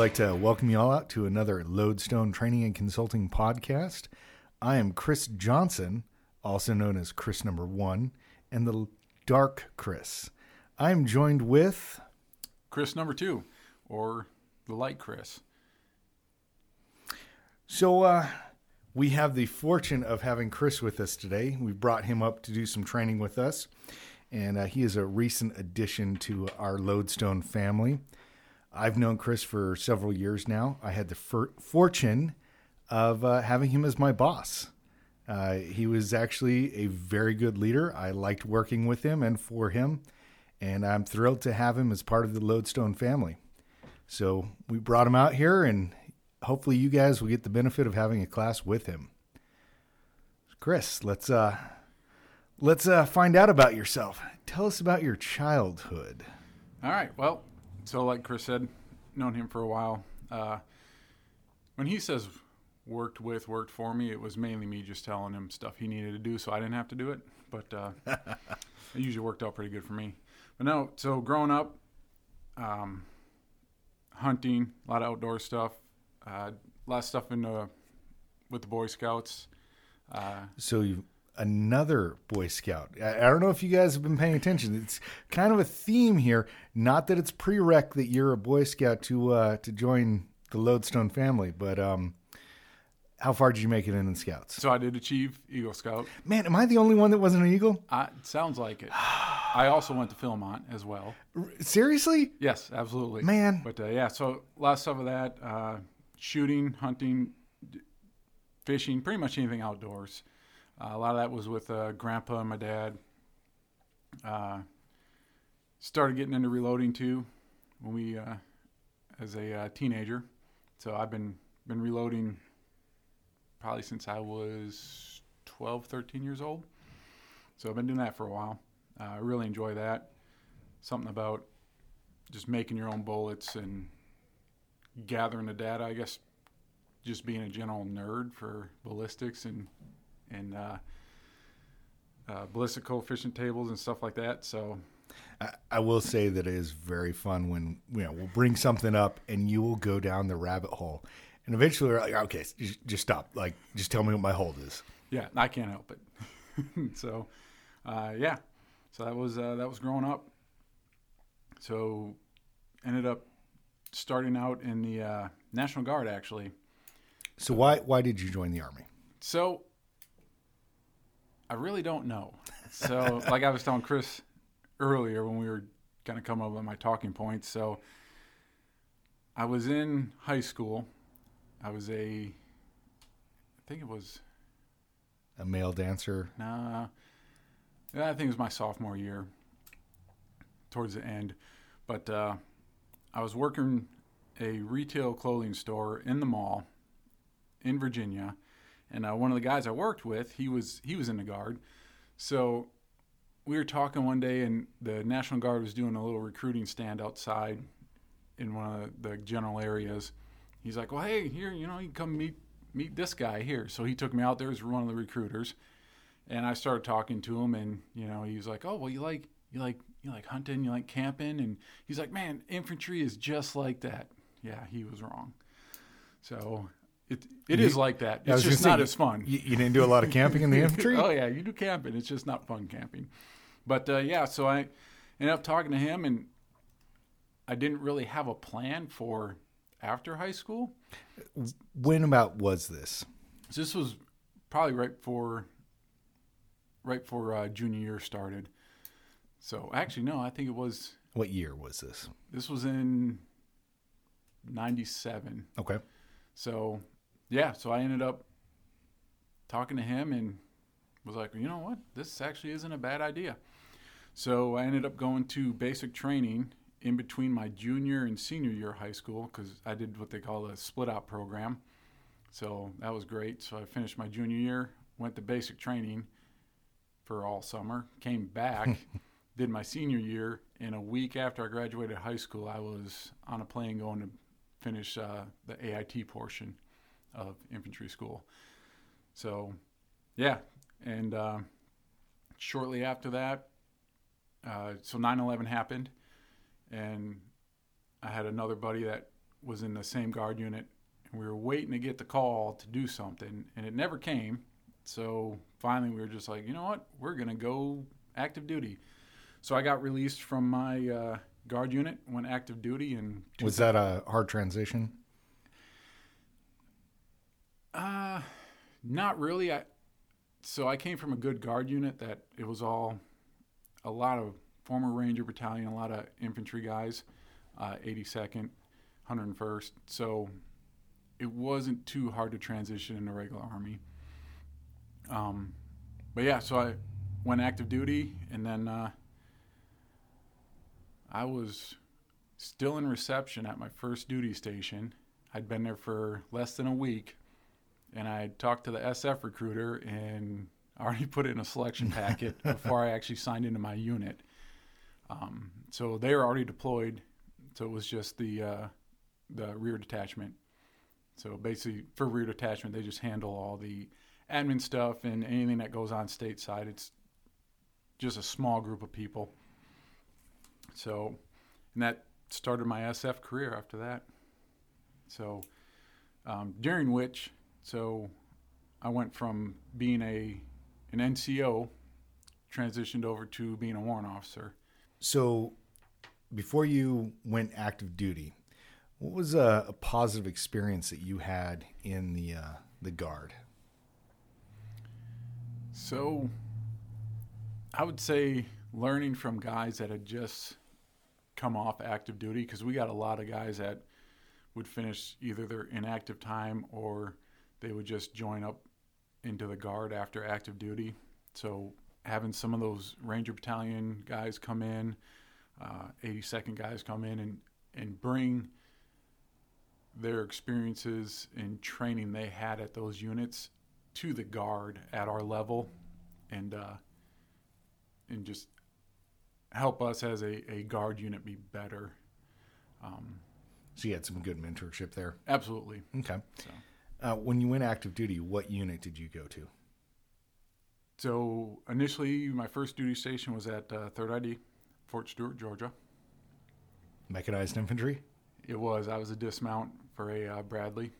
like to welcome you all out to another Lodestone Training and Consulting podcast. I am Chris Johnson, also known as Chris Number One, and the Dark Chris. I am joined with Chris number two, or the light Chris. So uh, we have the fortune of having Chris with us today. We brought him up to do some training with us, and uh, he is a recent addition to our Lodestone family. I've known Chris for several years now. I had the for- fortune of uh, having him as my boss. Uh, he was actually a very good leader. I liked working with him and for him, and I'm thrilled to have him as part of the Lodestone family. So we brought him out here, and hopefully you guys will get the benefit of having a class with him. Chris, let's uh, let's uh, find out about yourself. Tell us about your childhood. All right. Well, so like Chris said, known him for a while. Uh, when he says worked with, worked for me, it was mainly me just telling him stuff he needed to do, so I didn't have to do it. But uh, it usually worked out pretty good for me. But no, so growing up, um, hunting, a lot of outdoor stuff, uh, a lot of stuff in the, with the Boy Scouts. Uh, So you another Boy Scout. I, I don't know if you guys have been paying attention. It's kind of a theme here. Not that it's prereq that you're a Boy Scout to uh, to join the Lodestone family, but um, how far did you make it in the Scouts? so I did achieve Eagle Scout. Man, am I the only one that wasn't an Eagle? I, it sounds like it. I also went to Philmont as well. R- Seriously? Yes, absolutely. Man. But uh, yeah, so a lot of that uh, shooting, hunting, d- fishing, pretty much anything outdoors. Uh, a lot of that was with uh, grandpa and my dad. Uh, started getting into reloading too when we, uh, as a uh, teenager. So I've been been reloading probably since I was 12, 13 years old. So I've been doing that for a while. Uh, I really enjoy that. Something about just making your own bullets and gathering the data. I guess just being a general nerd for ballistics and and uh, uh, ballistic coefficient tables and stuff like that. So I, I will say that it is very fun when you know we'll bring something up and you will go down the rabbit hole, and eventually we're like, okay, just, just stop. Like, just tell me what my hold is. yeah, I can't help it. so uh, yeah, so that was uh, that was growing up. So ended up starting out in the uh, National Guard actually. So why why did you join the army? So I really don't know. So like I was telling Chris earlier when we were kind of coming up with my talking points. So I was in high school. I was a I think it was A male dancer. nah yeah, I think it was my sophomore year towards the end. But uh, I was working a retail clothing store in the mall in Virginia, and uh, one of the guys I worked with, he was he was in the guard. So we were talking one day, and the National Guard was doing a little recruiting stand outside in one of the general areas. He's like, "Well, hey, here, you know, you come meet meet this guy here." So he took me out there as one of the recruiters, and I started talking to him, and you know, he was like, "Oh, well, you like you like you like hunting, you like camping," and he's like, "Man, infantry is just like that." Yeah, he was wrong. So it it You- is like that. It's just not you- as fun. You, you didn't do a lot of camping in the infantry. oh yeah, you do camping. It's just not fun camping. But uh, yeah, so I ended up talking to him, and I didn't really have a plan for after high school. When about was this? So this was probably right before right before uh, junior year started. So actually, no, I think it was What year was this? this was in '97. Okay. So, yeah, so I ended up talking to him and was like, you know what, this actually isn't a bad idea. So I ended up going to basic training in between my junior and senior year of high school because I did what they call a split out program. So that was great. So I finished my junior year, went to basic training for all summer, came back, did my senior year, and a week after I graduated high school, I was on a plane going to finish uh, the AIT portion of infantry school. So, yeah, and uh, shortly after that, uh, so 9/11 happened, and I had another buddy that was in the same guard unit, and we were waiting to get the call to do something, and it never came. So finally, we were just like, you know what, we're gonna go active duty. So I got released from my uh, guard unit, went active duty, and Was that a hard transition? Uh, not really. I so I came from a good guard unit that it was all a lot of former Ranger Battalion, a lot of infantry guys, uh, 82nd, 101st. So it wasn't too hard to transition into regular army. Um, but yeah, so I went active duty, and then uh, I was still in reception at my first duty station. I'd been there for less than a week, and I talked to the SF recruiter and I already put it in a selection packet before I actually signed into my unit. Um, so they were already deployed, so it was just the uh, the rear detachment. So basically, for rear detachment, they just handle all the admin stuff and anything that goes on stateside. It's just a small group of people. So, and that started my SF career after that. So, um, during which, so I went from being a an NCO, transitioned over to being a warrant officer. So, before you went active duty, what was a, a positive experience that you had in the uh, the guard? So, I would say learning from guys that had just come off active duty because we got a lot of guys that would finish either their inactive time or they would just join up into the guard after active duty. So having some of those Ranger Battalion guys come in, uh, 82nd guys come in and and bring their experiences and training they had at those units to the guard at our level, and uh, and just help us as a, a guard unit be better. Um, So you had some good mentorship there. absolutely. Okay. So. Uh, when you went active duty, what unit did you go to? So initially, my first duty station was at uh, Third ID, Fort Stewart, Georgia. Mechanized infantry. It was I was a dismount for a uh, Bradley.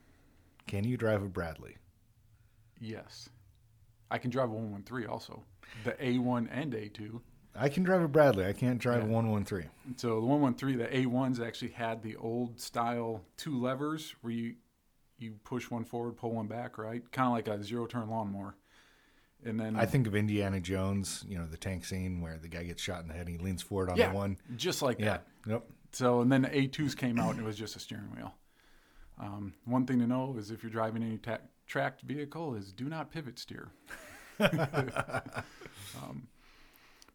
Can you drive a Bradley? Yes, I can drive a 113 also, the A1 and A2. I can drive a Bradley. I can't drive a Yeah. 113. So the 113, the A1s actually had the old style two levers where you you push one forward, pull one back, right? Kind of like a zero turn lawnmower. And then I think of Indiana Jones, you know, the tank scene where the guy gets shot in the head and he leans forward on yeah, the one. just like Yeah. that. Yep. So and then the A2s came out and it was just a steering wheel. Um, one thing to know is if you're driving any ta- tracked vehicle is do not pivot steer. um,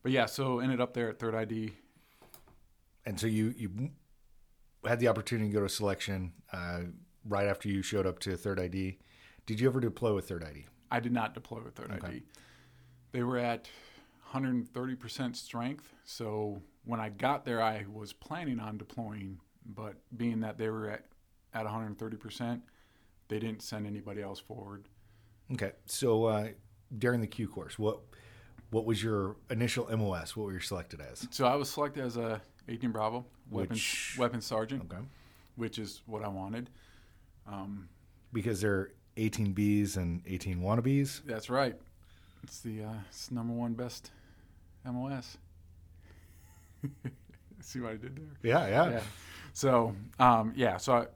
but yeah, so ended up there at Third ID. And so you you had the opportunity to go to selection uh, right after you showed up to Third ID. Did you ever deploy with Third ID? I did not deploy with Third Okay. ID. They were at 130% strength. So when I got there, I was planning on deploying, but being that they were at, at 130%, they didn't send anybody else forward. Okay. So uh, during the Q course, what what was your initial MOS? What were you selected as? So I was selected as a 18 Bravo weapons Which- weapons sergeant, Okay. which is what I wanted. Um, Because they're 18 Bs and 18 wannabes. that's right. It's the uh, it's number one best MOS. See what I did there? Yeah, yeah. yeah. So, um, yeah, so I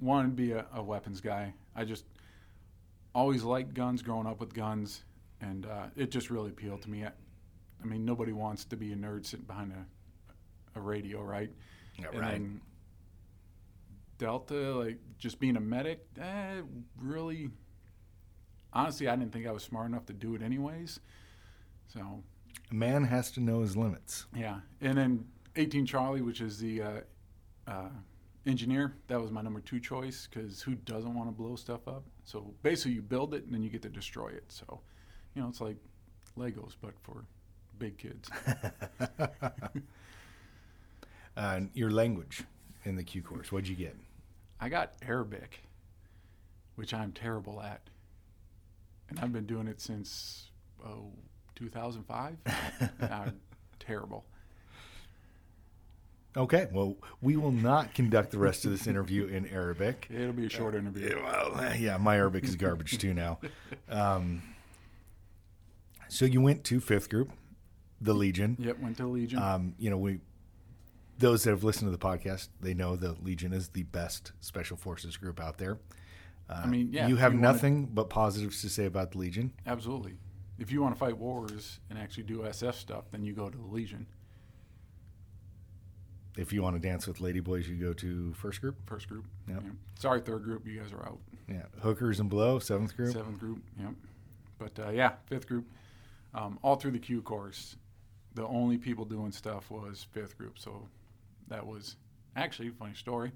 wanted to be a, a weapons guy. I just always liked guns, growing up with guns, and uh, it just really appealed to me. I, I mean, nobody wants to be a nerd sitting behind a, a radio, right? Yeah, And right. then Delta, like just being a medic, eh, really, honestly, I didn't think I was smart enough to do it anyways. So, A man has to know his limits. yeah, and then 18 Charlie, which is the uh, uh, engineer, that was my number two choice because who doesn't want to blow stuff up? So basically, you build it and then you get to destroy it. So, you know, it's like Legos, but for big kids. Uh, your language in the Q course, what'd you get? I got Arabic, which I'm terrible at, and I've been doing it since oh 2005. I'm terrible. Okay, well, we will not conduct the rest of this interview in Arabic. It'll be a short interview. Yeah, well, yeah, my Arabic is garbage too now. Um, so you went to fifth group, the Legion. Yep, went to Legion. Um, you know, we those that have listened to the podcast, they know the Legion is the best special forces group out there. Uh, I mean, yeah, you have you nothing but positives to say about the Legion. Absolutely. If you want to fight wars and actually do SF stuff, then you go to the Legion, If you want to dance with ladyboys, you go to first group. first group. Yep. Yeah. Sorry, third group, you guys are out. Yeah, hookers and blow. seventh group. Seventh group, yep. But uh, yeah, fifth group. Um, all through the Q course, the only people doing stuff was fifth group. So that was actually a funny story.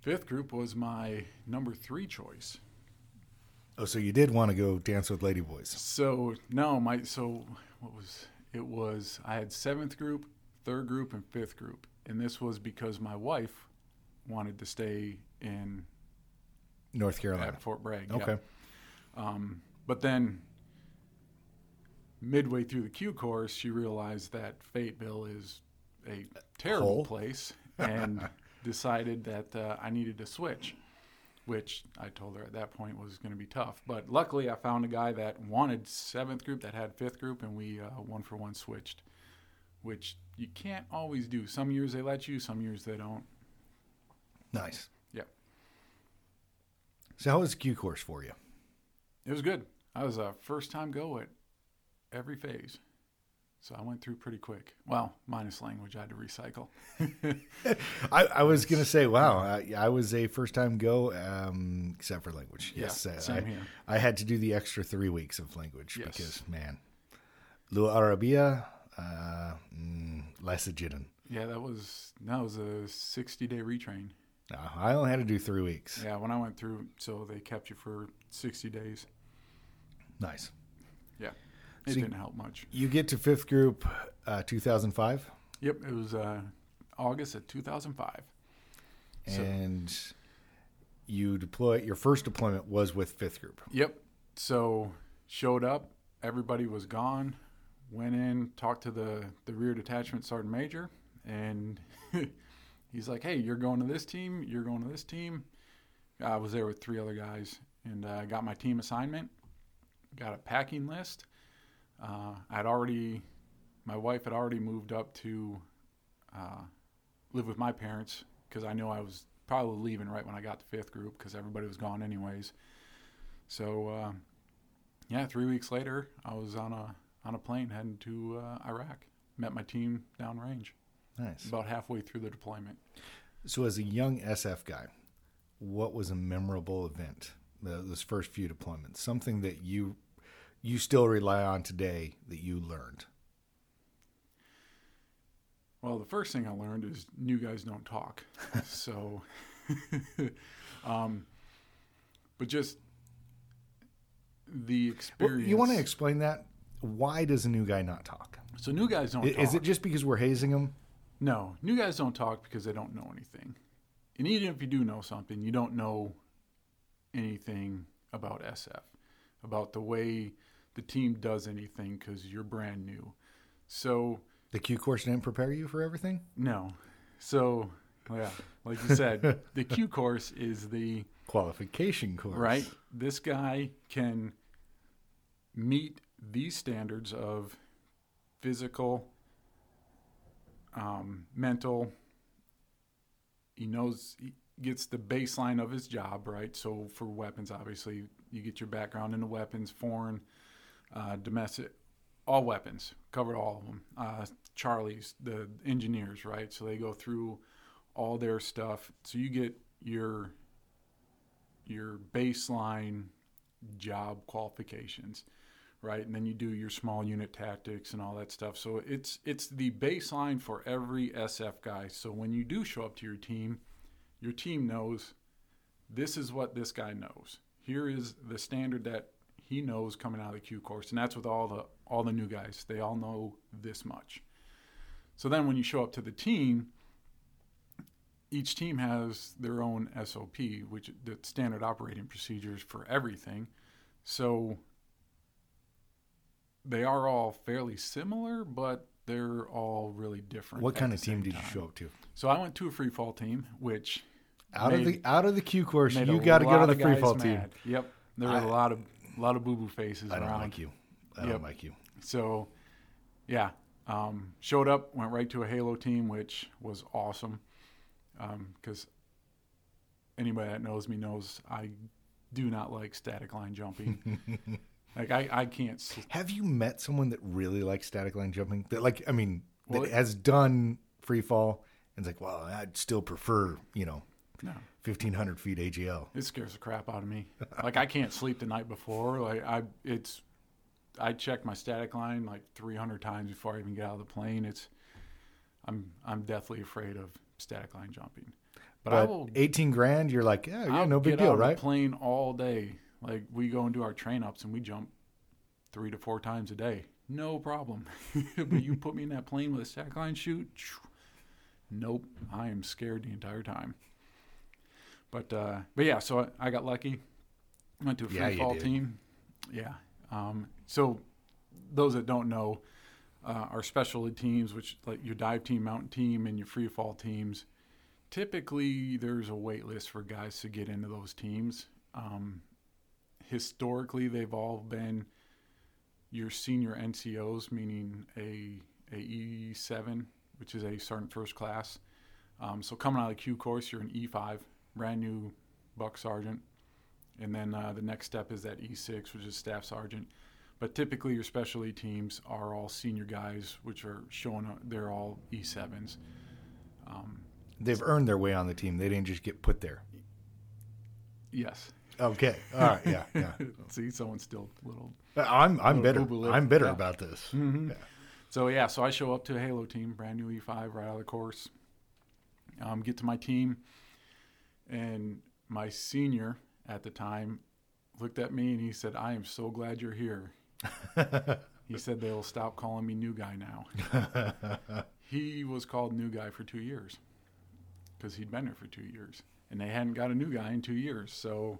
Fifth group was my number three choice. Oh, so you did want to go dance with ladyboys. So no, my so what was it was I had seventh group, third group, and fifth group, and this was because my wife wanted to stay in North Carolina. at Fort Bragg. yeah. Okay. Um, but then midway through the Q course, she realized that Fayetteville is a terrible Hole? place and decided that uh, I needed to switch, which I told her at that point was going to be tough. But luckily, I found a guy that wanted seventh group, that had fifth group, and we uh, one for one switched, which you can't always do. Some years they let you, some years they don't. Nice. Yeah. So how was the Q course for you? It was good. I was a first time go at every phase. So I went through pretty quick. Well, minus language, I had to recycle. I, I was gonna say, wow, I, I was a first time go, um, except for language. Yes, uh, same I, here. I had to do the extra three weeks of language Yes. because man, Lua Arabia, uh, mm. Yeah, that was that was a sixty day retrain. No, I only had to do three weeks. Yeah, when I went through, so they kept you for sixty days. Nice. It didn't help much. You get to fifth group, uh, 2005, Yep, it was uh, August of two thousand five. So- and you deploy. Your first deployment was with fifth group. Yep. So showed up, everybody was gone. Went in, talked to the the rear detachment sergeant major, and he's like, "Hey, you're going to this team. You're going to this team." I was there with three other guys, and I uh, got my team assignment. Got a packing list. Uh, I'd already, my wife had already moved up to uh, live with my parents because I knew I was probably leaving right when I got to fifth group because everybody was gone anyways. So uh, yeah, three weeks later, I was on a on a plane heading to uh, Iraq. Met my team downrange Nice. about halfway through the deployment. So, as a young SF guy, what was a memorable event? Those first few deployments, something that you you still rely on today that you learned. Well, the first thing I learned is new guys don't talk. so, um, but just the Well, experience. you want to explain that? Why does a new guy not talk? So new guys don't I- talk. Is it just because we're hazing them? No, new guys don't talk because they don't know anything. And even if you do know something, you don't know anything about SF, about the way the team does anything because you're brand new. So, The Q course didn't prepare you for everything. no. So, yeah, like you said, the Q course is the Qualification course, right. This guy can meet these standards of physical, um, mental. He knows he gets the baseline of his job right. So for weapons, obviously, you get your background in the weapons, foreign, uh, domestic, all weapons, covered all of them. Uh, Charlie's, the engineers, right? So they go through all their stuff. So you get your your baseline job qualifications, right? And then you do your small unit tactics and all that stuff. So it's it's the baseline for every SF guy. So when you do show up to your team, your team knows this is what this guy knows. Here is the standard that he knows coming out of the Q course, and that's with all the all the new guys. They all know this much. So then when you show up to the team, each team has their own SOP, which the standard operating procedures for everything. So they are all fairly similar, but they're all really different. What kind of team did you show up to? So I went to a free fall team, which Out of the out of the Q course, you got to go to the free fall team. mad. Yep, there were I- a lot of a lot of boo boo faces I don't around. like you. I Yep. don't like you. So, yeah, um, showed up, went right to a Halo team, which was awesome. Because anybody that knows me knows I do not like static line jumping. like I, I can't. Have you met someone that really likes static line jumping? That like, I mean, Well, that it- has done free fall and it's like, well, I'd still prefer, you know, No, fifteen hundred feet AGL. it scares the crap out of me. like I can't sleep the night before. Like I, it's. I check my static line like 300 times before I even get out of the plane. It's. I'm I'm deathly afraid of static line jumping. But, I will eighteen grand, you're like, yeah, yeah, I'll no big deal, out of the right? plane all day. Like we go and do our train ups and we jump three to four times a day. No problem. but you put me in that plane with a static line chute, nope. I am scared the entire time. But uh, but yeah, so I, I got lucky. Went to a free Yeah, fall team. Yeah. Um, so those that don't know, uh, our specialty teams, which like your dive team, mountain team, and your free fall teams, typically there's a wait list for guys to get into those teams. Um, historically, they've all been your senior NCOs, meaning a a E7, which is a sergeant first class. Um, so coming out of the Q course, you're an E5, brand new buck sergeant, and then uh, the next step is that E6, which is staff sergeant. But typically, your specialty teams are all senior guys, which are showing up, they're all E7s. Um, They've earned their way on the team. They didn't just get put there. yes. Okay, all right, yeah, yeah. See, someone's still a little I'm I'm Little bitter. I'm bitter Yeah. about this. Mm-hmm. So yeah, so I show up to a Halo team, brand new E5, right out of the course. Um, get to my team, and my senior at the time looked at me and he said, "I am so glad you're here." he said they will stop calling me new guy now. he was called new guy for two years because he'd been there for two years, and they hadn't got a new guy in two years. So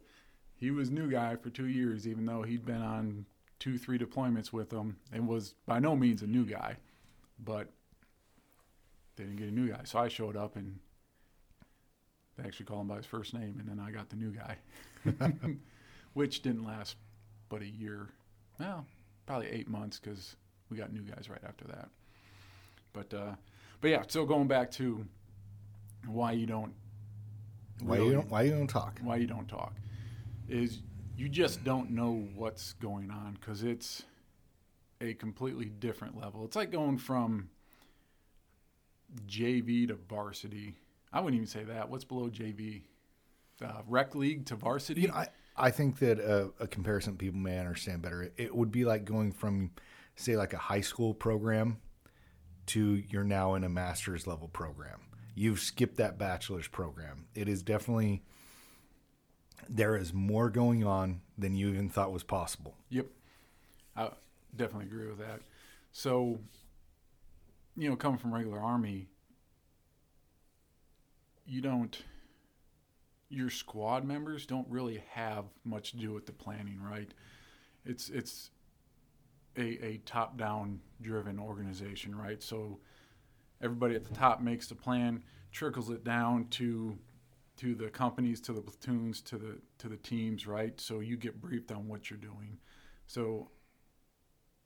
he was new guy for two years, even though he'd been on two, three deployments with them and was by no means a new guy, but they didn't get a new guy. So I showed up and they actually call him by his first name, and then I got the new guy, which didn't last but a year. Well, probably eight months because we got new guys right after that. But uh, but yeah, so going back to why you don't Why really- you don't Why you don't talk? why you don't talk is you just don't know what's going on because it's a completely different level. It's like going from JV to varsity. I wouldn't even say that. What's below JV? Uh, rec league to varsity. You know, I, I think that a, a comparison people may understand better. It, it would be like going from, say, like a high school program to you're now in a master's level program. You've skipped that bachelor's program. It is definitely, there is more going on than you even thought was possible. Yep. I definitely agree with that. So, you know, coming from regular army, you don't your squad members don't really have much to do with the planning, right? It's it's a, a top down driven organization, right? So everybody at the top makes the plan, trickles it down to to the companies, to the platoons, to the to the teams, right? So you get briefed on what you're doing. So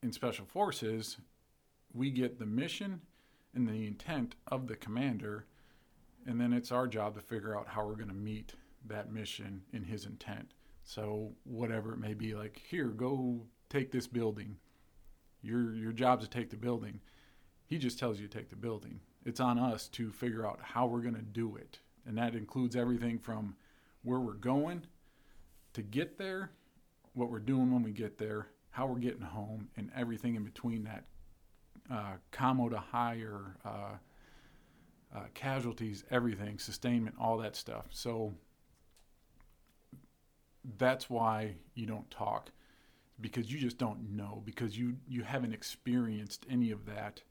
in special forces, we get the mission and the intent of the commander, and then it's our job to figure out how we're going to meet that mission in his intent. So whatever it may be, like here, go take this building. Your your job's to take the building. He just tells you to take the building. It's on us to figure out how we're going to do it, and that includes everything from where we're going to get there, what we're doing when we get there, how we're getting home, and everything in between that. Uh, commo to higher, uh, uh, casualties, everything, sustainment, all that stuff. So that's why you don't talk because you just don't know because you you haven't experienced any of that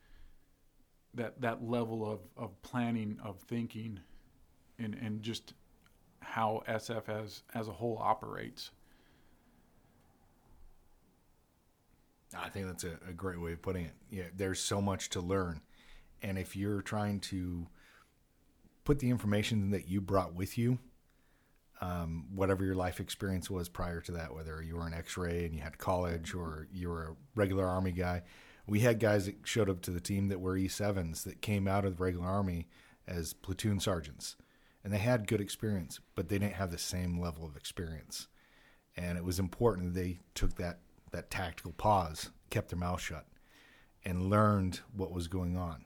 that that level of, of planning of thinking and and just how SF as as a whole operates. I think that's a, a great way of putting it. Yeah, there's so much to learn, and if you're trying to put the information that you brought with you, um, whatever your life experience was prior to that, whether you were an X-ray and you had college or you were a regular Army guy, we had guys that showed up to the team that were E7s that came out of the regular Army as platoon sergeants, and they had good experience, but they didn't have the same level of experience, and it was important that they took that that tactical pause, kept their mouth shut, and learned what was going on.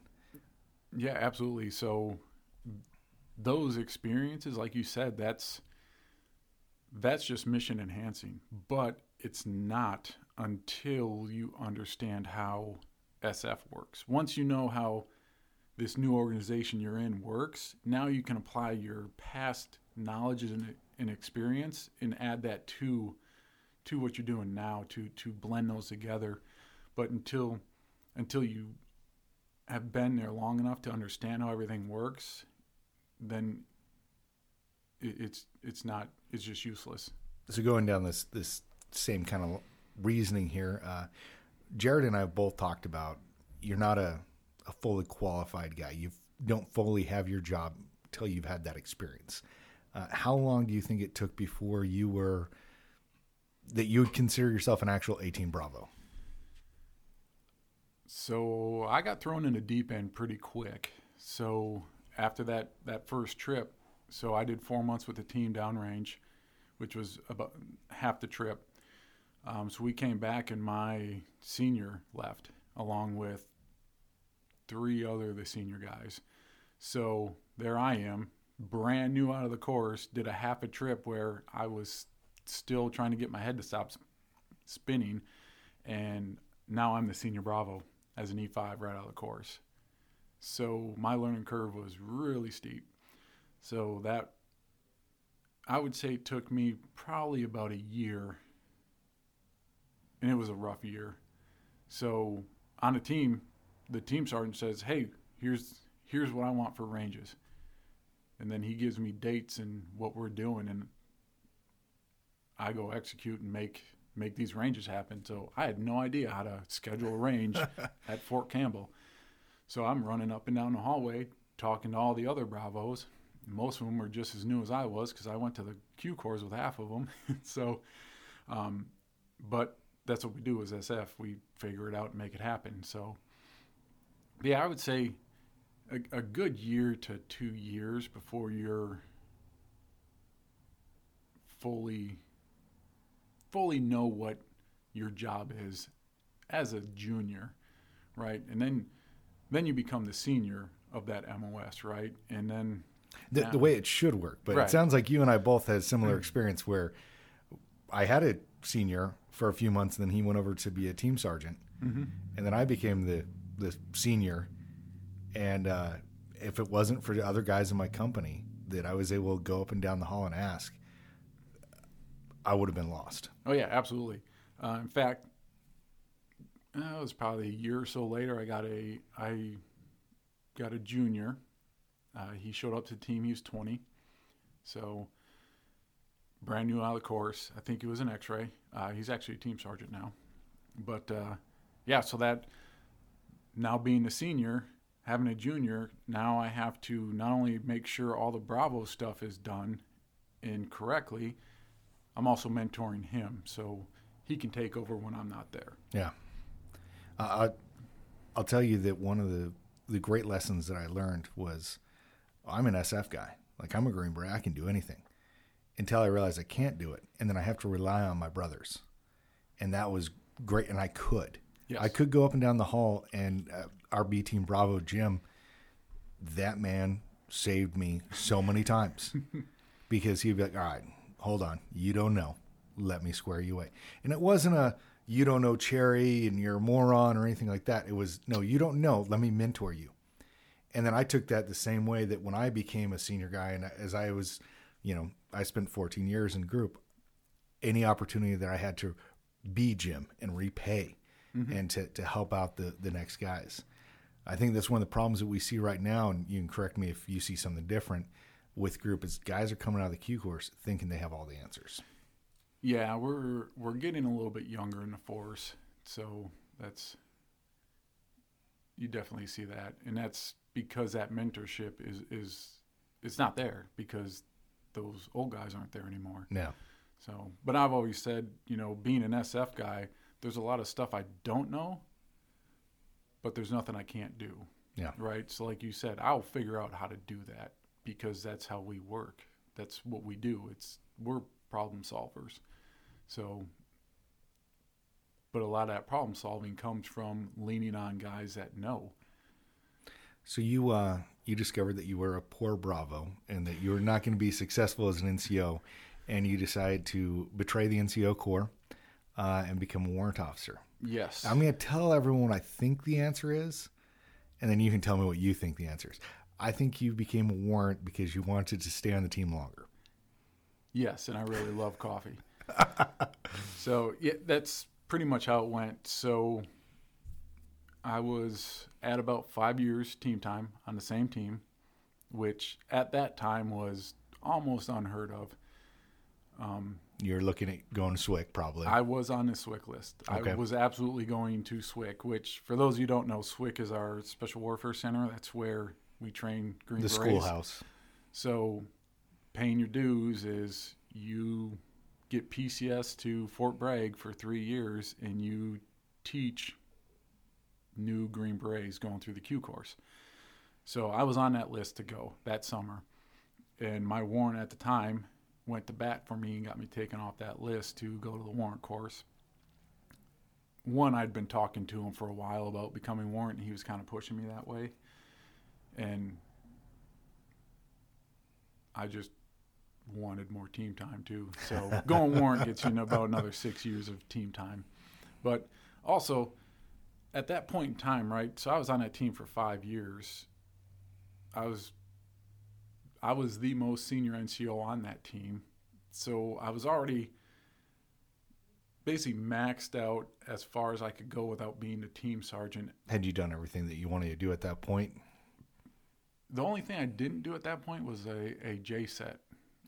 Yeah, absolutely. So those experiences, like you said, that's that's just mission enhancing, but it's not until you understand how SF works. Once you know how this new organization you're in works, now you can apply your past knowledge and, and experience and add that to to what you're doing now to to blend those together. But until until you have been there long enough to understand how everything works, then it, it's it's not it's just useless. So going down this this same kind of reasoning here, uh, Jared and I have both talked about you're not a, a fully qualified guy. You don't fully have your job until you've had that experience. Uh, how long do you think it took before you were that you would consider yourself an actual 18 Bravo? So I got thrown in the deep end pretty quick. So after that that first trip, so I did four months with the team downrange, which was about half the trip. Um, so we came back, and my senior left along with three other the senior guys. So there I am, brand new out of the course, did a half a trip where I was still trying to get my head to stop spinning, and now I'm the senior Bravo as an E5 right out of the course. So my learning curve was really steep. So that I would say took me probably about a year, and it was a rough year. So on a team, the team sergeant says, "Hey, here's here's what I want for ranges," and then he gives me dates and what we're doing, and I go execute and make make these ranges happen. So I had no idea how to schedule a range at Fort Campbell. So I'm running up and down the hallway talking to all the other Bravos. Most of them were just as new as I was because I went to the Q course with half of them. so, um, but that's what we do as SF. We figure it out and make it happen. So, yeah, I would say a, a good year to two years before you're fully fully know what your job is as a junior, right? And then then you become the senior of that MOS, right? And then the, the way it should work. But right. it sounds like you and I both had similar mm-hmm. experience where I had a senior for a few months, and then he went over to be a team sergeant, mm-hmm. and then I became the the senior. And uh, if it wasn't for the other guys in my company that I was able to go up and down the hall and ask, I would have been lost. Oh yeah, absolutely. Uh, in fact, uh, it was probably a year or so later. I got a I got a junior. Uh, he showed up to the team. He was 20, so brand new out of the course. I think he was an X-ray. Uh, he's actually a team sergeant now. But uh, yeah, so that now being a senior, having a junior, now I have to not only make sure all the Bravo stuff is done and correctly I'm also mentoring him, so he can take over when I'm not there. Yeah. Uh, I, I'll tell you that one of the, the great lessons that I learned was I'm an SF guy. Like I'm a Green Beret, I can do anything until I realized I can't do it. And then I have to rely on my brothers. And that was great. And I could. Yes. I could go up and down the hall, and uh, our B Team Bravo Jim, that man saved me so many times because he'd be like, all right, hold on, you don't know. Let me square you away. And it wasn't a you don't know cherry and you're a moron or anything like that. It was no, you don't know. Let me mentor you. And then I took that the same way that when I became a senior guy and as I was, you know, I spent 14 years in group, any opportunity that I had to be Jim and repay mm-hmm. and to, to help out the, the next guys. I think that's one of the problems that we see right now, and you can correct me if you see something different, with group is guys are coming out of the Q course thinking they have all the answers. Yeah, we're we're getting a little bit younger in the force So that's you definitely see that, and that's because that mentorship is is it's not there because those old guys aren't there anymore. Yeah. So, but I've always said, you know, being an SF guy, there's a lot of stuff I don't know, but there's nothing I can't do. Yeah. Right. So, like you said, I'll figure out how to do that because that's how we work. That's what we do. It's we're problem solvers. So, but a lot of that problem solving comes from leaning on guys that know. So you uh, you discovered that you were a poor Bravo and that you were not going to be successful as an NCO, and you decided to betray the NCO Corps uh, and become a warrant officer. Yes. I'm going to tell everyone what I think the answer is, and then you can tell me what you think the answer is. I think you became a warrant because you wanted to stay on the team longer. Yes, and I really love coffee. so yeah, that's pretty much how it went. So I was at about five years team time on the same team, which at that time was almost unheard of. Um, You're looking at going to SWIC probably. I was on the SWIC list. Okay. I was absolutely going to SWIC, which for those of you who don't know, SWIC is our Special Warfare Center. That's where we train Green the Berets. schoolhouse. So, paying your dues is you get PCS to Fort Bragg for three years, and you teach new Green Berets going through the Q course. So I was on that list to go that summer, and my warrant at the time went to bat for me and got me taken off that list to go to the warrant course. One, I'd been talking to him for a while about becoming warrant, and he was kind of pushing me that way, and I just wanted more team time too. So going warrant gets you about another six years of team time. But also, at that point in time, right? So I was on that team for five years. I was I was the most senior NCO on that team. So I was already basically maxed out as far as I could go without being a team sergeant. Had you done everything that you wanted to do at that point? The only thing I didn't do at that point was a, a JCET.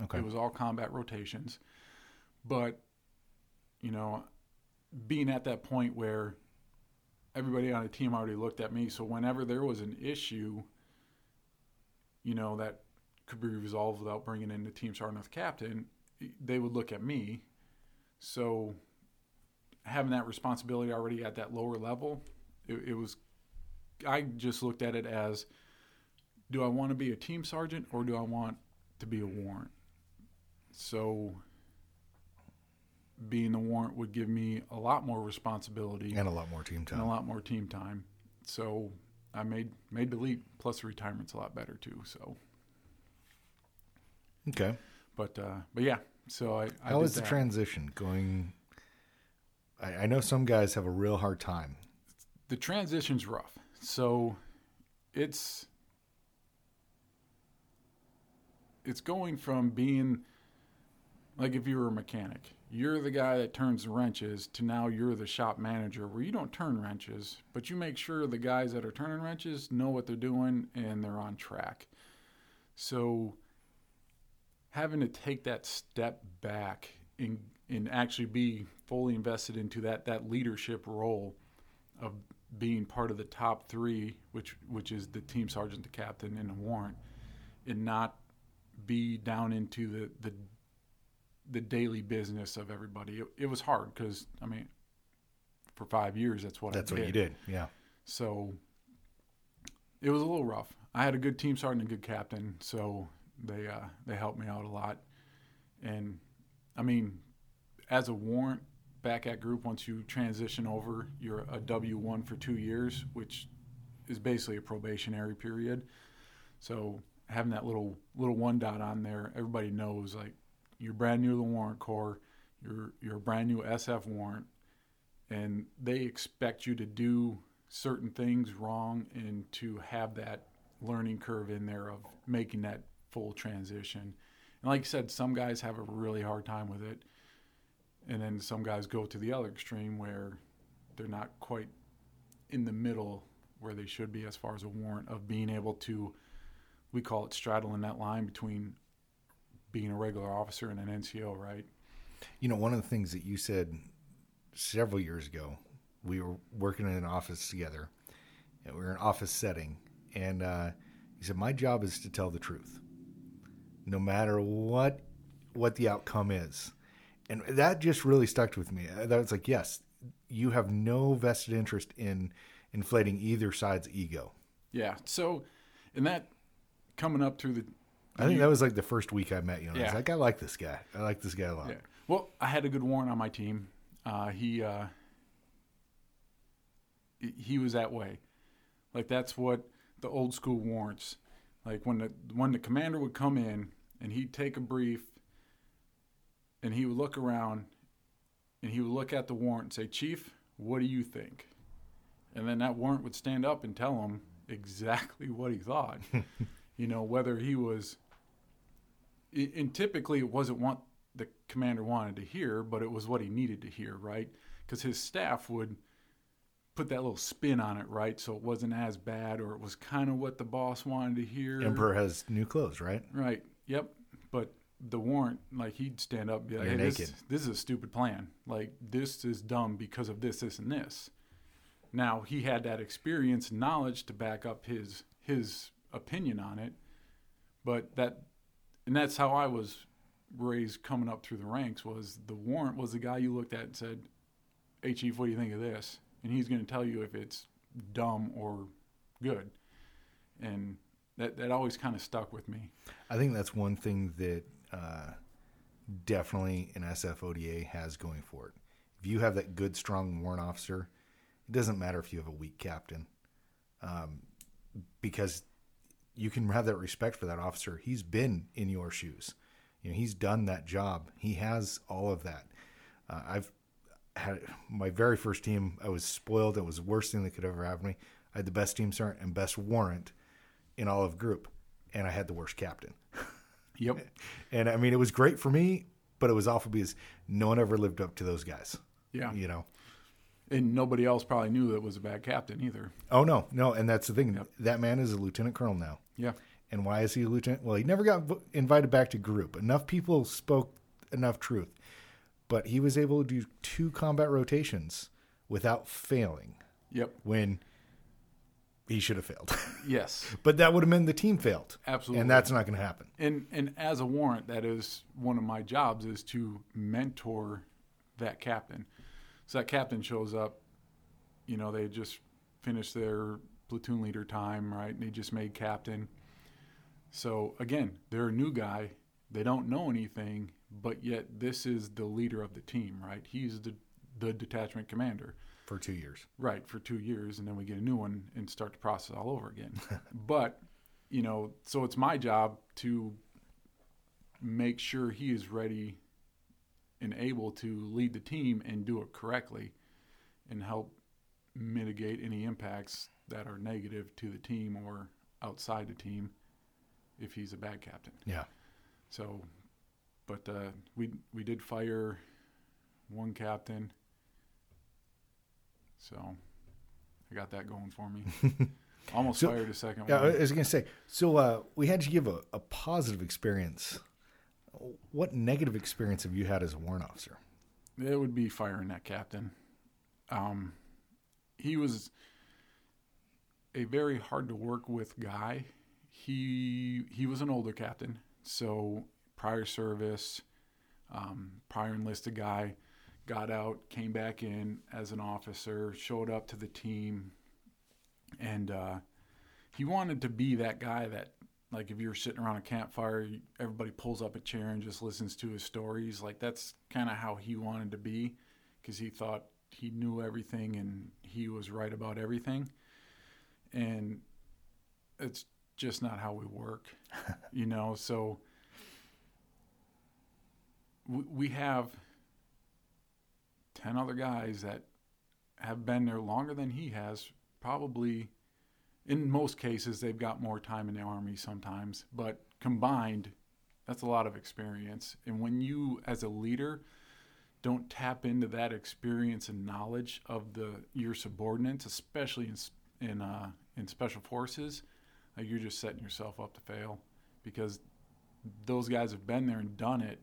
Okay. It was all combat rotations. But, you know, being at that point where everybody on the team already looked at me, so whenever there was an issue, you know, that could be resolved without bringing in the team sergeant or the captain, they would look at me. So having that responsibility already at that lower level, it, it was, I just looked at it as, do I want to be a team sergeant or do I want to be a warrant? So being the warrant would give me a lot more responsibility and a lot more team time. and a lot more team time. So I made made the leap. Plus, the retirement's a lot better too. So, Okay. but uh, but yeah. So I, I How was the that. transition going? I, I know some guys have a real hard time. the transition's rough. So it's it's going from being like if you were a mechanic, you're the guy that turns wrenches to now you're the shop manager where you don't turn wrenches, but you make sure the guys that are turning wrenches know what they're doing and they're on track. So having to take that step back and and actually be fully invested into that that leadership role of being part of the top three, which which is the team sergeant, the captain, and the warrant, and not be down into the the, the daily business of everybody. It, it was hard because I mean, for five years, that's what I That's I what you did. Yeah. So it was a little rough. I had a good team sergeant and a good captain, so they uh, they helped me out a lot. And I mean, as a warrant back at group, once you transition over, you're a W one for two years, which is basically a probationary period. So having that little little one dot on there, everybody knows like you're brand new warrant corps, you're you're a brand new SF warrant, and they expect you to do certain things wrong and to have that learning curve in there of making that full transition. And like you said, some guys have a really hard time with it. And then some guys go to the other extreme where they're not quite in the middle where they should be as far as a warrant of being able to, we call it straddling that line between being a regular officer and an NCO, right? You know, one of the things that you said several years ago we were working in an office together. And we were in an office setting, and uh, he said, "My job is to tell the truth, no matter what what the outcome is." And that just really stuck with me. That was like, yes, you have no vested interest in inflating either side's ego. Yeah. So, and that coming up through the. I think that was like the first week I met you. And I was like, I like this guy. I like this guy a lot. Yeah. Well, I had a good warrant on my team. Uh, he uh, he- was that way. Like that's what the old school warrants. Like when the when the commander would come in and he'd take a brief, and he would look around, and he would look at the warrant and say, "Chief, what do you think?" And then that warrant would stand up and tell him exactly what he thought. you know, whether he was and typically it wasn't what the commander wanted to hear, but it was what he needed to hear, right? Because his staff would put that little spin on it, right? So it wasn't as bad, or it was kind of what the boss wanted to hear. Emperor has new clothes, right? Right. Yep. But the warrant, like he'd stand up and be like, You're hey, this, naked. this is a stupid plan. Like this is dumb because of this, this, and this. Now he had that experience knowledge to back up his his opinion on it. But that and that's how I was raised coming up through the ranks was the warrant was the guy you looked at and said, Hey chief, what do you think of this? And he's gonna tell you if it's dumb or good. And that that always kind of stuck with me. I think that's one thing that uh, definitely an SFODA has going for it. If you have that good, strong warrant officer, it doesn't matter if you have a weak captain, um, because you can have that respect for that officer. He's been in your shoes. You know, he's done that job. He has all of that. Uh, I've had my very first team. I was spoiled. It was the worst thing that could ever happen to me. I had the best team sergeant and best warrant in all of group, and I had the worst captain. Yep. And I mean, it was great for me, but it was awful because no one ever lived up to those guys. Yeah. You know? And nobody else probably knew that was a bad captain either. Oh, no, no. And that's the thing. Yep. That man is a lieutenant colonel now. Yeah. And why is he a lieutenant? Well, he never got invited back to group. Enough people spoke enough truth. But he was able to do two combat rotations without failing Yep. when he should have failed. Yes. but that would have meant the team failed. Absolutely. And that's not going to happen. And and as a warrant, that is one of my jobs is to mentor that captain. So that captain shows up, you know, they just finished their platoon leader time, right? And they just made captain. So again, they're a new guy. They don't know anything, but yet this is the leader of the team, right? He's the the detachment commander. For two years. Right, for two years, and then we get a new one and start the process all over again. but, you know, so it's my job to make sure he is ready and able to lead the team and do it correctly and help mitigate any impacts that are negative to the team or outside the team if he's a bad captain. Yeah. So, but uh, we we did fire one captain. So, I got that going for me. Almost So- fired a second Yeah, I was going to say. So uh, we had to give a, a positive experience. What negative experience have you had as a warrant officer? It would be firing that captain. Um, he was a very hard to work with guy. He he was an older captain, so prior service, um, prior enlisted guy, got out, came back in as an officer, showed up to the team, and uh, he wanted to be that guy that like if you're sitting around a campfire everybody pulls up a chair and just listens to his stories like that's kind of how he wanted to be because he thought he knew everything and he was right about everything and it's just not how we work you know? So we, we have 10 other guys that have been there longer than he has. Probably in most cases they've got more time in the army sometimes but combined that's a lot of experience. And when you as a leader don't tap into that experience and knowledge of the your subordinates especially in in uh, in special forces you're just setting yourself up to fail because those guys have been there and done it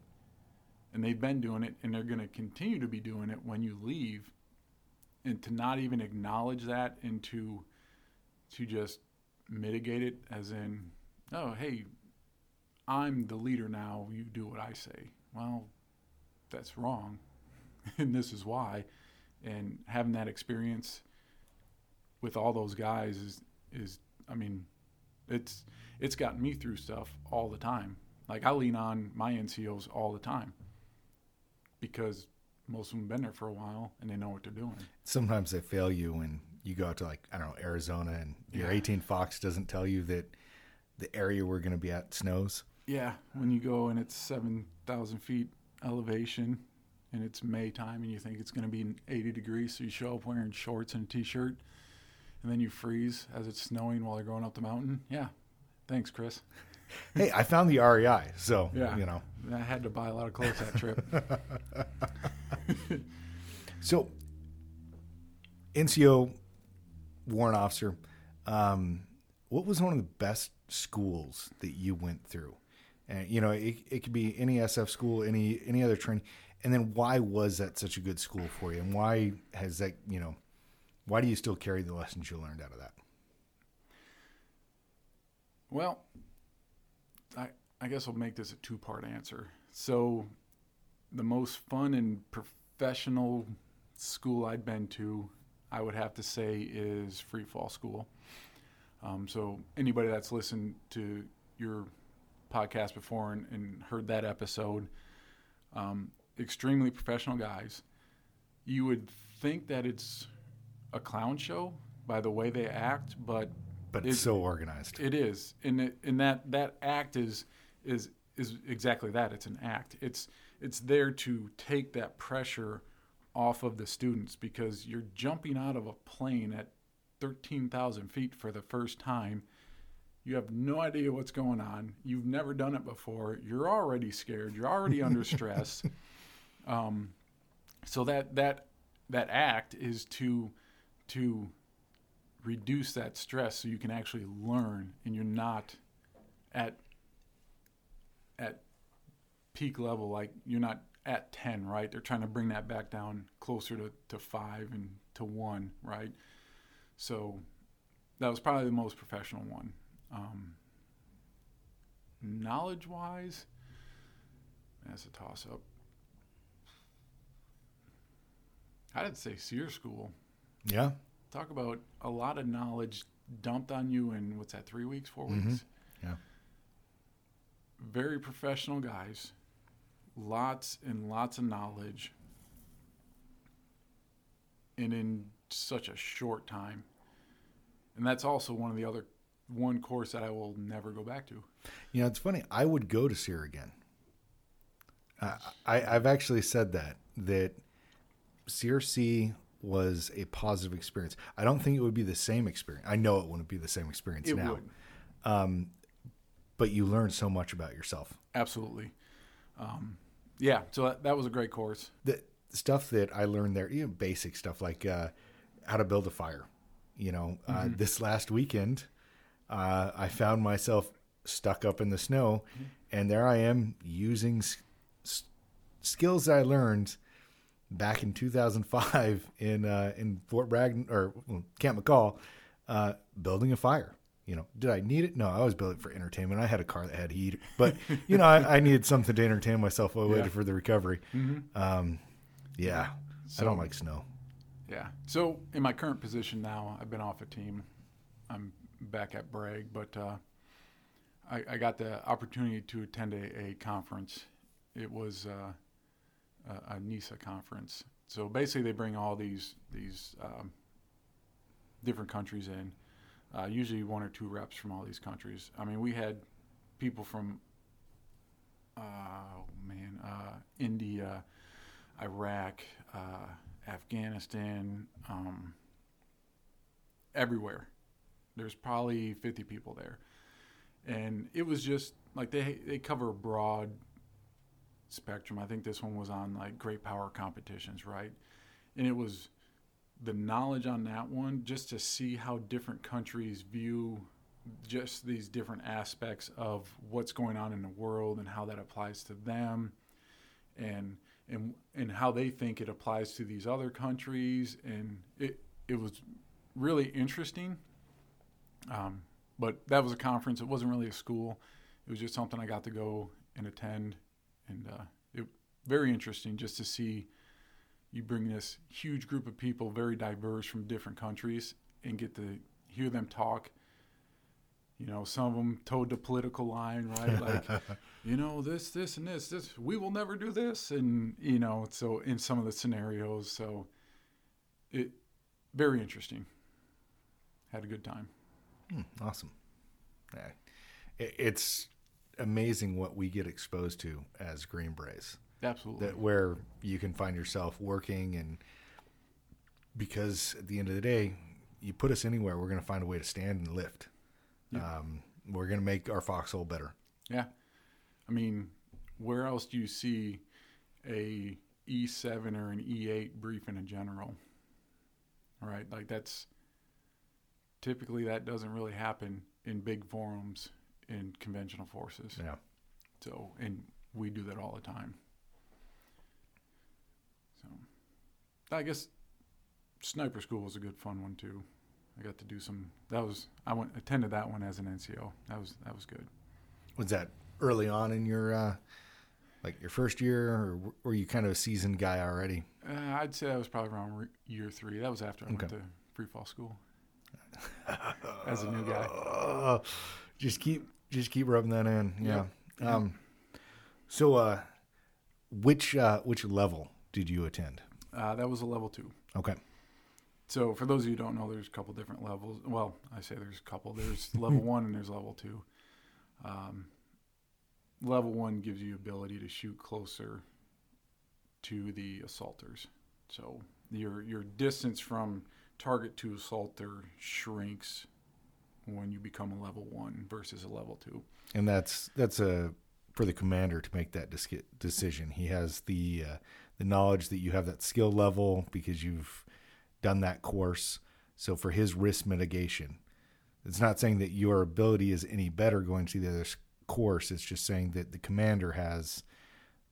and they've been doing it and they're going to continue to be doing it when you leave. And to not even acknowledge that and to to just mitigate it as in oh hey i'm the leader now you do what i say. Well that's wrong and this is why. And having that experience with all those guys is is i mean it's it's gotten me through stuff all the time like i lean on my ncos all the time because most of them have been there for a while and they know what they're doing Sometimes they fail you when you go out to like I don't know Arizona and your Yeah. 18 Fox doesn't tell you that the area we're going to be at snows. Yeah, when you go and it's 7,000 feet elevation and it's May time and you think it's going to be 80 degrees, so you show up wearing shorts and a t shirt and then you freeze as it's snowing while you're going up the mountain. Yeah, thanks, Chris. hey, I found the REI, so Yeah. you know. I had to buy a lot of clothes that trip. So, NCO warrant officer, um, what was one of the best schools that you went through? And you know, it, it could be any SF school, any any other training, and then why was that such a good school for you, and why has that you know, why do you still carry the lessons you learned out of that? Well, I I guess I'll make this a two part answer. So, the most fun and professional school I'd been to, I would have to say, is Free Fall School. Um, so, anybody that's listened to your podcast before and, and heard that episode, um, extremely professional guys. You would think that it's a clown show by the way they act, but But it's It- so organized. it is, and it, and that that act is is is exactly that. It's an act. It's it's there to take that pressure off of the students because you're jumping out of a plane at thirteen thousand feet for the first time. You have no idea what's going on. You've never done it before. You're already scared. You're already under stress. Um, so that that that act is to to reduce that stress so you can actually learn and you're not at at peak level like you're not at 10 right? They're trying to bring that back down closer to, to 5 and to 1 right? So that was probably the most professional one. Um, knowledge wise that's a toss up i'd say SERE school Yeah. talk about a lot of knowledge dumped on you in what's that three weeks four Mhm. weeks Yeah. very professional guys lots and lots of knowledge and in such a short time and that's also one of the other one course that i will never go back to You know, it's funny. I would go to SERE again. Uh, I, I've actually said that that CRC was a positive experience. I don't think it would be the same experience. I know it wouldn't be the same experience it now, would Um, but you learn so much about yourself. absolutely um, yeah so that, that was a great course The stuff that I learned there, you know, basic stuff like uh, how to build a fire. You know, uh, this last weekend, uh, I found myself stuck up in the snow, and there I am using s- s- skills that I learned back in 2005 in uh, in Fort Bragg or Camp McCall, uh, building a fire. You know, did I need it? No, I was building it for entertainment. I had a car that had heat, but you know, I, I needed something to entertain myself while I waited Yeah. for the recovery. Um, yeah, I don't like snow. Yeah. So in my current position now, I've been off a team. I'm back at Bragg, but uh, I, I got the opportunity to attend a, a conference. It was uh, a, NESA conference. So basically, they bring all these these um, different countries in. Uh, usually, one or two reps from all these countries. I mean, we had people from oh man, uh, India, Iraq, uh, Afghanistan, um, everywhere. There's probably 50 people there, and it was just like they they cover a broad spectrum. I think this one was on like great power competitions, right? And it was the knowledge on that one just to see how different countries view just these different aspects of what's going on in the world and how that applies to them and and and how they think it applies to these other countries, and it it was really interesting. Um, but that was a conference. It wasn't really a school. It was just something I got to go and attend, and uh, it very interesting just to see you bring this huge group of people, very diverse from different countries, and get to hear them talk. You know, some of them toed the political line, right? Like, you know, this, this, and this, this, we will never do this. And, you know, so in some of the scenarios, so it, very interesting. Had a good time. Hmm, awesome. Yeah. It, it's amazing what we get exposed to as Green Berets. Absolutely. That where you can find yourself working and because at the end of the day, you put us anywhere, we're going to find a way to stand and lift. Yeah. Um, we're going to make our foxhole better. Yeah. I mean, where else do you see a E7 or an E8 briefing a general? All right, like that's typically that doesn't really happen in big forums in conventional forces. Yeah. So, and we do that all the time. So, I guess sniper school was a good fun one too. I got to do some. That was I went attended that one as an NCO. That was that was good. Was that early on in your, uh, like your first year, or were you kind of a seasoned guy already? Uh, I'd say that was probably around re- year three. That was after I went to free fall school as a new guy. Just keep just keep rubbing that in. Yeah. Yeah. Um, so, uh, which uh, which level did you attend? Uh, that was a level two. Okay. So for those of you who don't know, there's a couple different levels. Well, I say there's a couple. There's level one and there's level two. Um, level one gives you ability to shoot closer to the assaulters. So your your distance from target to assaulter shrinks when you become a level one versus a level two. And that's that's a for the commander to make that dis- decision. He has the uh, the knowledge that you have that skill level because you've done that course. So for his risk mitigation, it's not saying that your ability is any better going to the other course. It's just saying that the commander has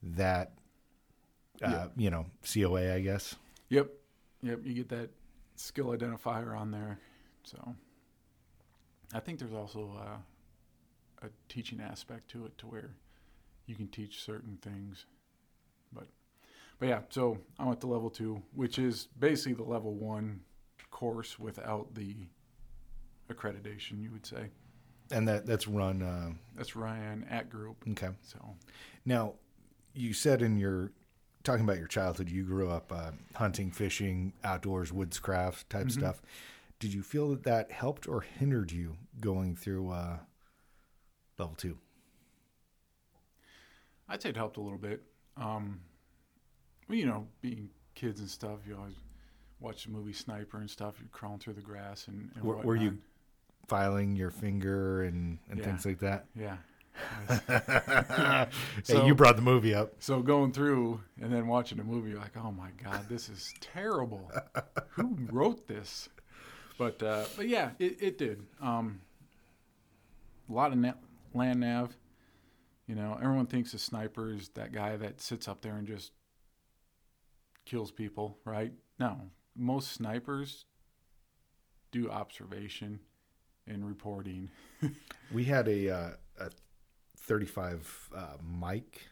that, uh, you know, COA, I guess. Yep, yep. You get that skill identifier on there. So I think there's also uh, a teaching aspect to it, to where you can teach certain things. But but yeah, so I went to level two, which is basically the level one course without the accreditation. You would say And that that's run. Uh, that's Ryan at group. okay. So Now, you said in your talking about your childhood, you grew up uh, hunting, fishing, outdoors, woodscraft type Mhm. stuff. Did you feel that that helped or hindered you going through uh, level two? I'd say it helped a little bit. Um, well, you know, being kids and stuff, you always watch the movie Sniper and stuff. You're crawling through the grass and, and Were- were you- Filing your finger and, and Yeah. things like that. Yeah. hey, So- you brought the movie up. So going through and then watching the movie, you're like, oh my god, this is terrible. Who wrote this? But uh, but yeah, it, it did. Um, a lot of na- land nav. You know, everyone thinks a sniper is that guy that sits up there and just kills people, right? No, most snipers do observation and reporting. We had a uh, a 35 uh, Mike,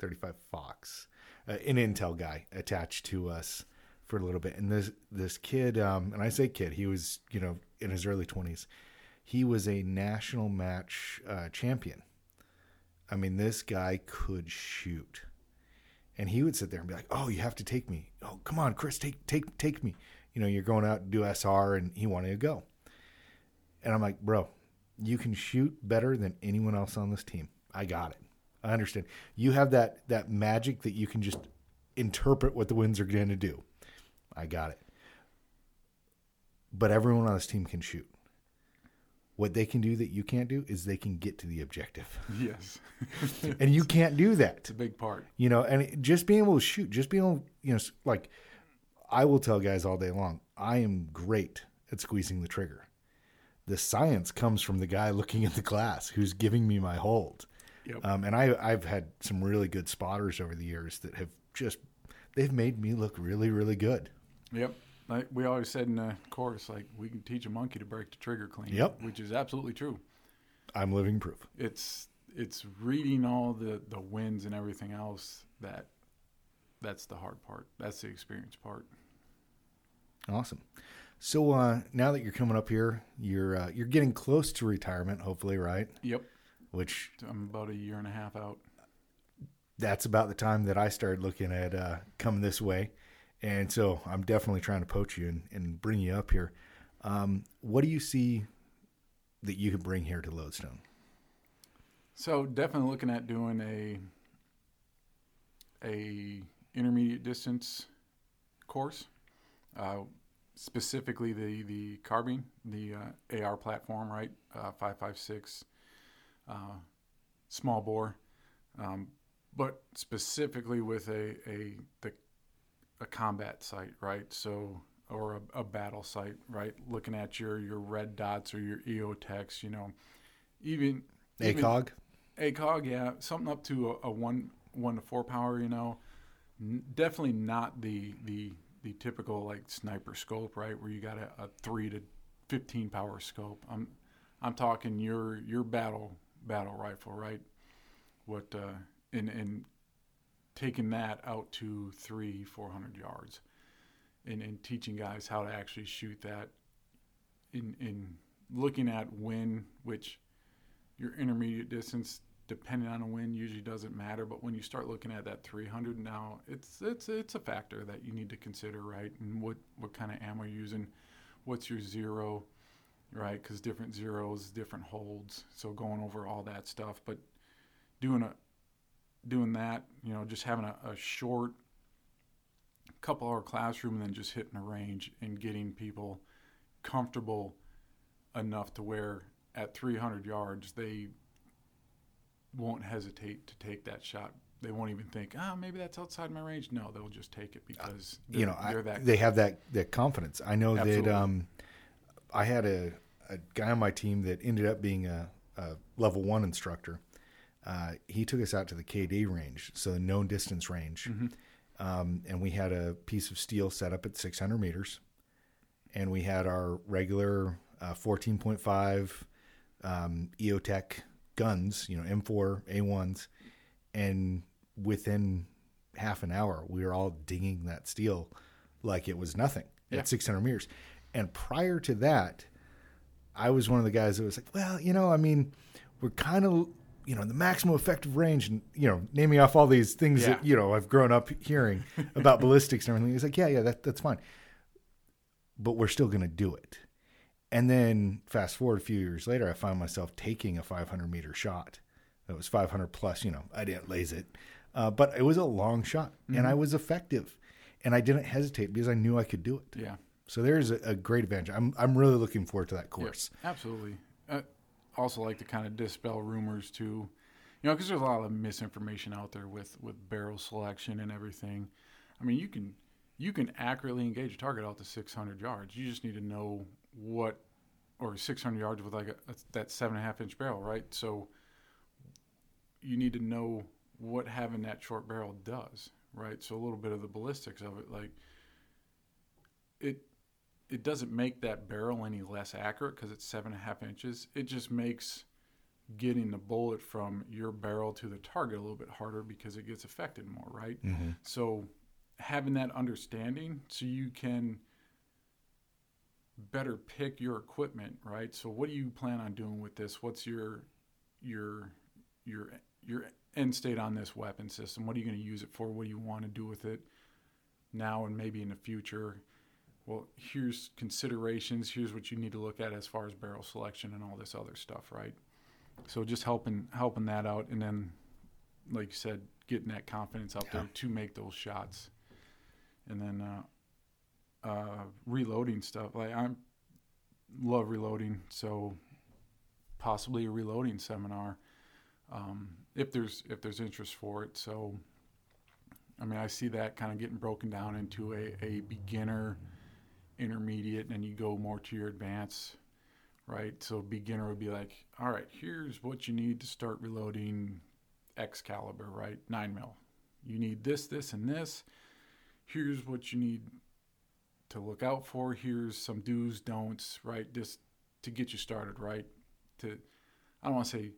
35 Fox, uh, an Intel guy attached to us for a little bit, and this this kid, um, and I say kid, he was you know in his early 20s. He was a national match uh, champion. I mean, this guy could shoot, and he would sit there and be like, "Oh, you have to take me. Oh, come on, Chris, take take take me." You know, you're going out to do SR, and he wanted to go. And I'm like, bro, you can shoot better than anyone else on this team. I got it. I understand. You have that that magic that you can just interpret what the winds are going to do. I got it. But everyone on this team can shoot. What they can do that you can't do is they can get to the objective. yes, And you can't do that. it's a big part. You know, and just being able to shoot, just being able, you know, like I will tell guys all day long, I am great at squeezing the trigger. The science comes from the guy looking at the glass who's giving me my hold. Yep. Um, and I, I've had some really good spotters over the years that have just they've made me look really, really good. Yep. Like we always said in the course, like we can teach a monkey to break the trigger clean. Yep. Which is absolutely true. I'm living proof. It's it's reading all the the wins and everything else that that's the hard part. That's the experience part. Awesome. So uh, now that you're coming up here, you're uh, you're getting close to retirement, hopefully, right? Yep. Which I'm about a year and a half out. that's about the time that I started looking at uh, coming this way, and so I'm definitely trying to poach you and, and bring you up here. Um, what do you see that you could bring here to Lodestone? So definitely looking at doing a a intermediate distance course, uh, specifically the the carbine, the uh, AR platform, right? Uh, five five six, uh, small bore, um, but specifically with a a the a combat sight, right? So or a, a battle sight, right? Looking at your your red dots or your EOTechs, you know, even even- ACOG? ACOG, yeah, something up to a, a one one to four power. You know, N- definitely not the the the typical like sniper scope, right? Where you got a, a three to fifteen power scope. I'm I'm talking your your battle battle rifle, right? What uh, and and taking that out to three four hundred yards, and and teaching guys how to actually shoot that. In in looking at wind, which your intermediate distance depending on the wind usually doesn't matter but when you start looking at that 300 now it's it's it's a factor that you need to consider right and what what kind of ammo you're using what's your zero right because different zeros different holds so going over all that stuff but doing a doing that you know just having a, a short couple hour classroom and then just hitting a range and getting people comfortable enough to where at 300 yards they won't hesitate to take that shot. They won't even think, oh, maybe that's outside my range." No, they'll just take it because you know, they're I, that. they have that that confidence. I know Absolutely. that um, I had a, a guy on my team that ended up being a, a level one instructor. Uh, he took us out to the KD range, so the known distance range, um, and we had a piece of steel set up at 600 meters, and we had our regular uh, 14.5 um, EOTech guns, you know, M4 A1s, and within half an hour, we were all dinging that steel like it was nothing Yeah. at 600 meters. And prior to that, I was one of the guys that was like, well, you know, I mean, we're kind of, you know, the maximum effective range, and you know, naming off all these things that you know I've grown up hearing about ballistics and everything. He's like, yeah, yeah, that, that's fine, but we're still going to do it. And then fast forward a few years later, I find myself taking a 500 meter shot. It was 500 plus. You know, I didn't laze it, uh, but it was a long shot, and I was effective, and I didn't hesitate because I knew I could do it. yeah, So there's a, a great advantage. I'm I'm really looking forward to that yeah, course. absolutely. Uh, also, like to kind of dispel rumors too, you know, because there's a lot of misinformation out there with with barrel selection and everything. I mean, you can you can accurately engage a target out to 600 yards. You just need to know what, or 600 yards with like a, that seven and a half inch barrel, right? So you need to know what having that short barrel does, right? So a little bit of the ballistics of it, like it it doesn't make that barrel any less accurate because it's seven and a half inches. It just makes getting the bullet from your barrel to the target a little bit harder because it gets affected more, right? Mm-hmm. So having that understanding so you can better pick your equipment, right? So what do you plan on doing with this? What's your your your your end state on this weapon system? What are you going to use it for? What do you want to do with it now and maybe in the future? Well, here's considerations. Here's what you need to look at as far as barrel selection and all this other stuff, right? So just helping helping that out, and then, like you said, getting that confidence out Yeah. there to make those shots, and then uh, uh, reloading stuff. Like I'm love reloading, so possibly a reloading seminar um, if there's if there's interest for it. So, I mean, I see that kind of getting broken down into a, a beginner, intermediate, and then you go more to your advanced, right? So beginner would be like, all right, here's what you need to start reloading X caliber, right? Nine mil. you need this, this, and this. Here's what you need to look out for. Here's some do's, don'ts, right? Just to get you started, right? To I don't want to say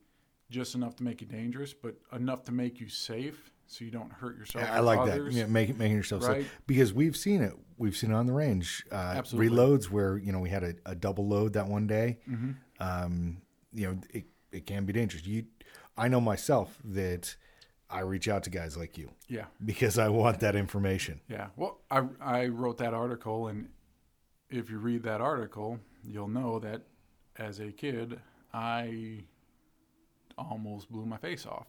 just enough to make you dangerous, but enough to make you safe so you don't hurt yourself. I like others, that. Yeah, making making yourself right? safe because we've seen it. We've seen it on the range. Uh, Absolutely. Reloads where you know we had a, a double load that one day. Mm-hmm. Um, you know it it can be dangerous. You, I know myself that. I reach out to guys like you. Yeah. Because I want that information. Yeah. Well, I I wrote that article and if you read that article, you'll know that as a kid, I almost blew my face off.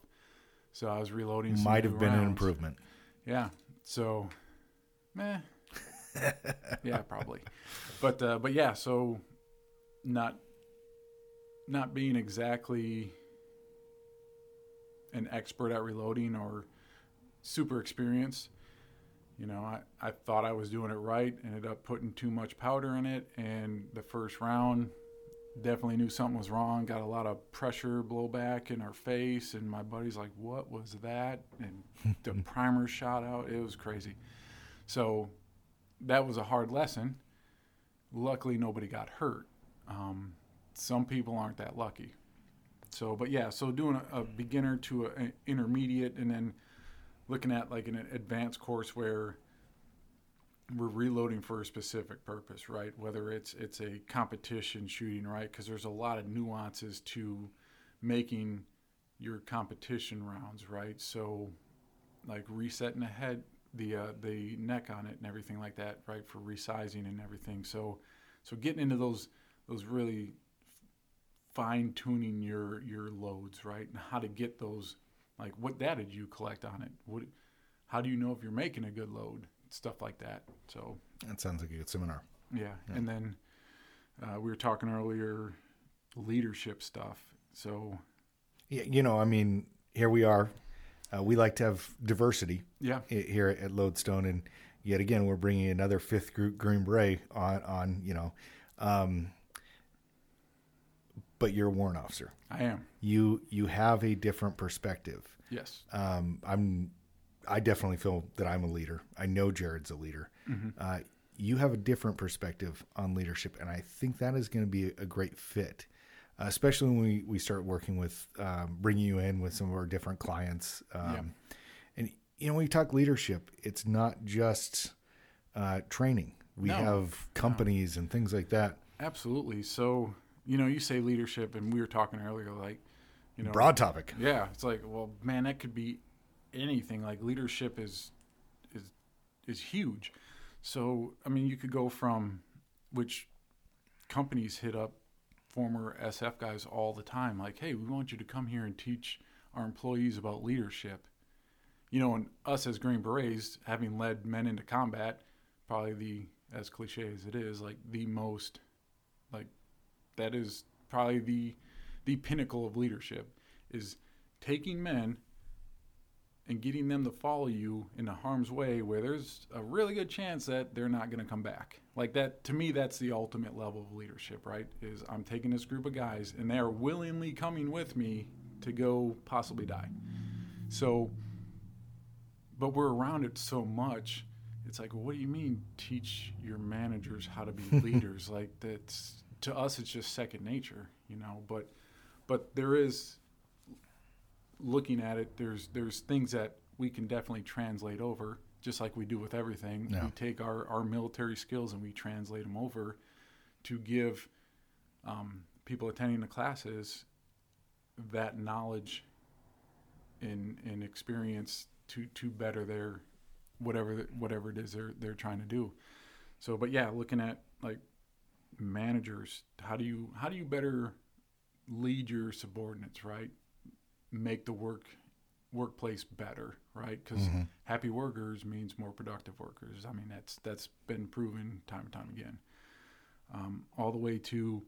So I was reloading. Might have been rounds. an improvement. Yeah. So, meh. yeah, probably. But uh, but yeah. So not not being exactly an expert at reloading or super experienced. You know, I, I thought I was doing it right, ended up putting too much powder in it, and the first round definitely knew something was wrong. Got a lot of pressure blowback in our face, and my buddy's like, "What was that?" And the primer shot out. It was crazy. So that was a hard lesson. Luckily, nobody got hurt. Um, some people aren't that lucky. So, but yeah, so doing a, a beginner to an intermediate, and then looking at like an advanced course where we're reloading for a specific purpose, right? Whether it's it's a competition shooting, right? Because there's a lot of nuances to making your competition rounds, right? So, like resetting the head, the uh, the neck on it, and everything like that, right? For resizing and everything. So, so getting into those those really fine tuning your your loads, right? And how to get those, like what data did you collect on it? What, how do you know if you're making a good load? Stuff like that. So that sounds like a good seminar. Yeah, yeah. and then uh, we were talking earlier leadership stuff. So yeah, you know, I mean, here we are. Uh, we like to have diversity. Yeah. Here at Lodestone, and yet again, we're bringing another fifth group Green Beret on. On you know. Um, but you're a warrant officer. I am. You you have a different perspective. Yes. Um, I'm I definitely feel that I'm a leader. I know Jared's a leader. Mm-hmm. Uh, you have a different perspective on leadership, and I think that is going to be a great fit, uh, especially when we, we start working with um, bringing you in with some of our different clients. Um, yeah. And you know, when we talk leadership, it's not just uh, training. We no. have companies no. and things like that. Absolutely. So you know, you say leadership, and we were talking earlier, like you know, broad topic. Yeah, it's like, well, man, that could be anything. Like leadership is is is huge. So I mean, you could go from which companies hit up former SF guys all the time, like, hey, we want you to come here and teach our employees about leadership. You know, and us as Green Berets, having led men into combat, probably the as cliche as it is, like the most, like that is probably the the pinnacle of leadership is taking men and getting them to follow you in a harm's way where there's a really good chance that they're not going to come back. Like that, to me, that's the ultimate level of leadership, right? Is I'm taking this group of guys and they are willingly coming with me to go possibly die. So, but we're around it so much. It's like, well, what do you mean teach your managers how to be leaders? like that's to us, it's just second nature, you know. But, but there is looking at it, there's there's things that we can definitely translate over, just like we do with everything. Yeah. We take our, our military skills and we translate them over to give um, people attending the classes that knowledge and, and experience to, to better their whatever whatever it is they're they're trying to do. So, but yeah, looking at like managers, how do you how do you better lead your subordinates, right? Make the work workplace better, right? Because mm-hmm. happy workers means more productive workers. I mean, that's that's been proven time and time again. Um, all the way to,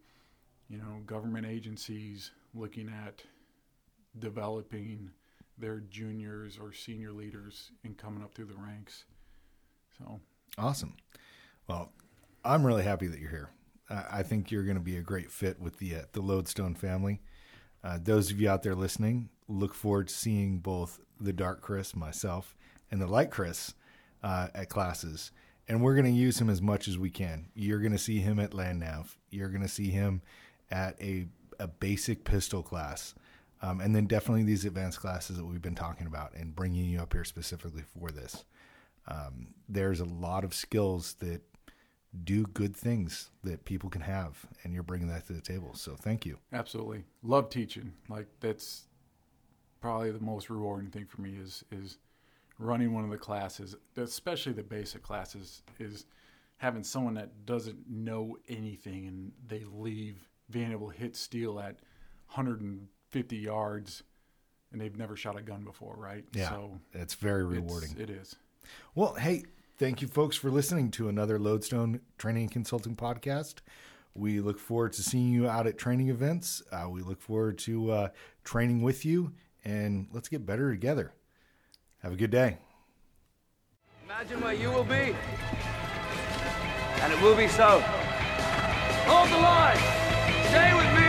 you know, government agencies looking at developing their juniors or senior leaders and coming up through the ranks. So awesome. Well, I'm really happy that you're here. I think you're going to be a great fit with the uh, the Lodestone family. Uh, those of you out there listening, look forward to seeing both the Dark Chris, myself, and the light Chris uh, at classes, and we're going to use him as much as we can. You're going to see him at land nav. You're going to see him at a a basic pistol class. Um, and then definitely these advanced classes that we've been talking about and bringing you up here specifically for this. Um, there's a lot of skills that do good things that people can have, and you're bringing that to the table. So thank you. Absolutely, love teaching. Like that's probably the most rewarding thing for me is is running one of the classes, especially the basic classes, is having someone that doesn't know anything and they leave being able to hit steel at 150 yards and they've never shot a gun before, right? Yeah, so it's very rewarding. It's, it is. Well, hey, thank you, folks, for listening to another Lodestone Training and Consulting podcast. We look forward to seeing you out at training events. Uh, we look forward to uh, training with you, and let's get better together. Have a good day. Imagine where you will be, and it will be so. Hold the line!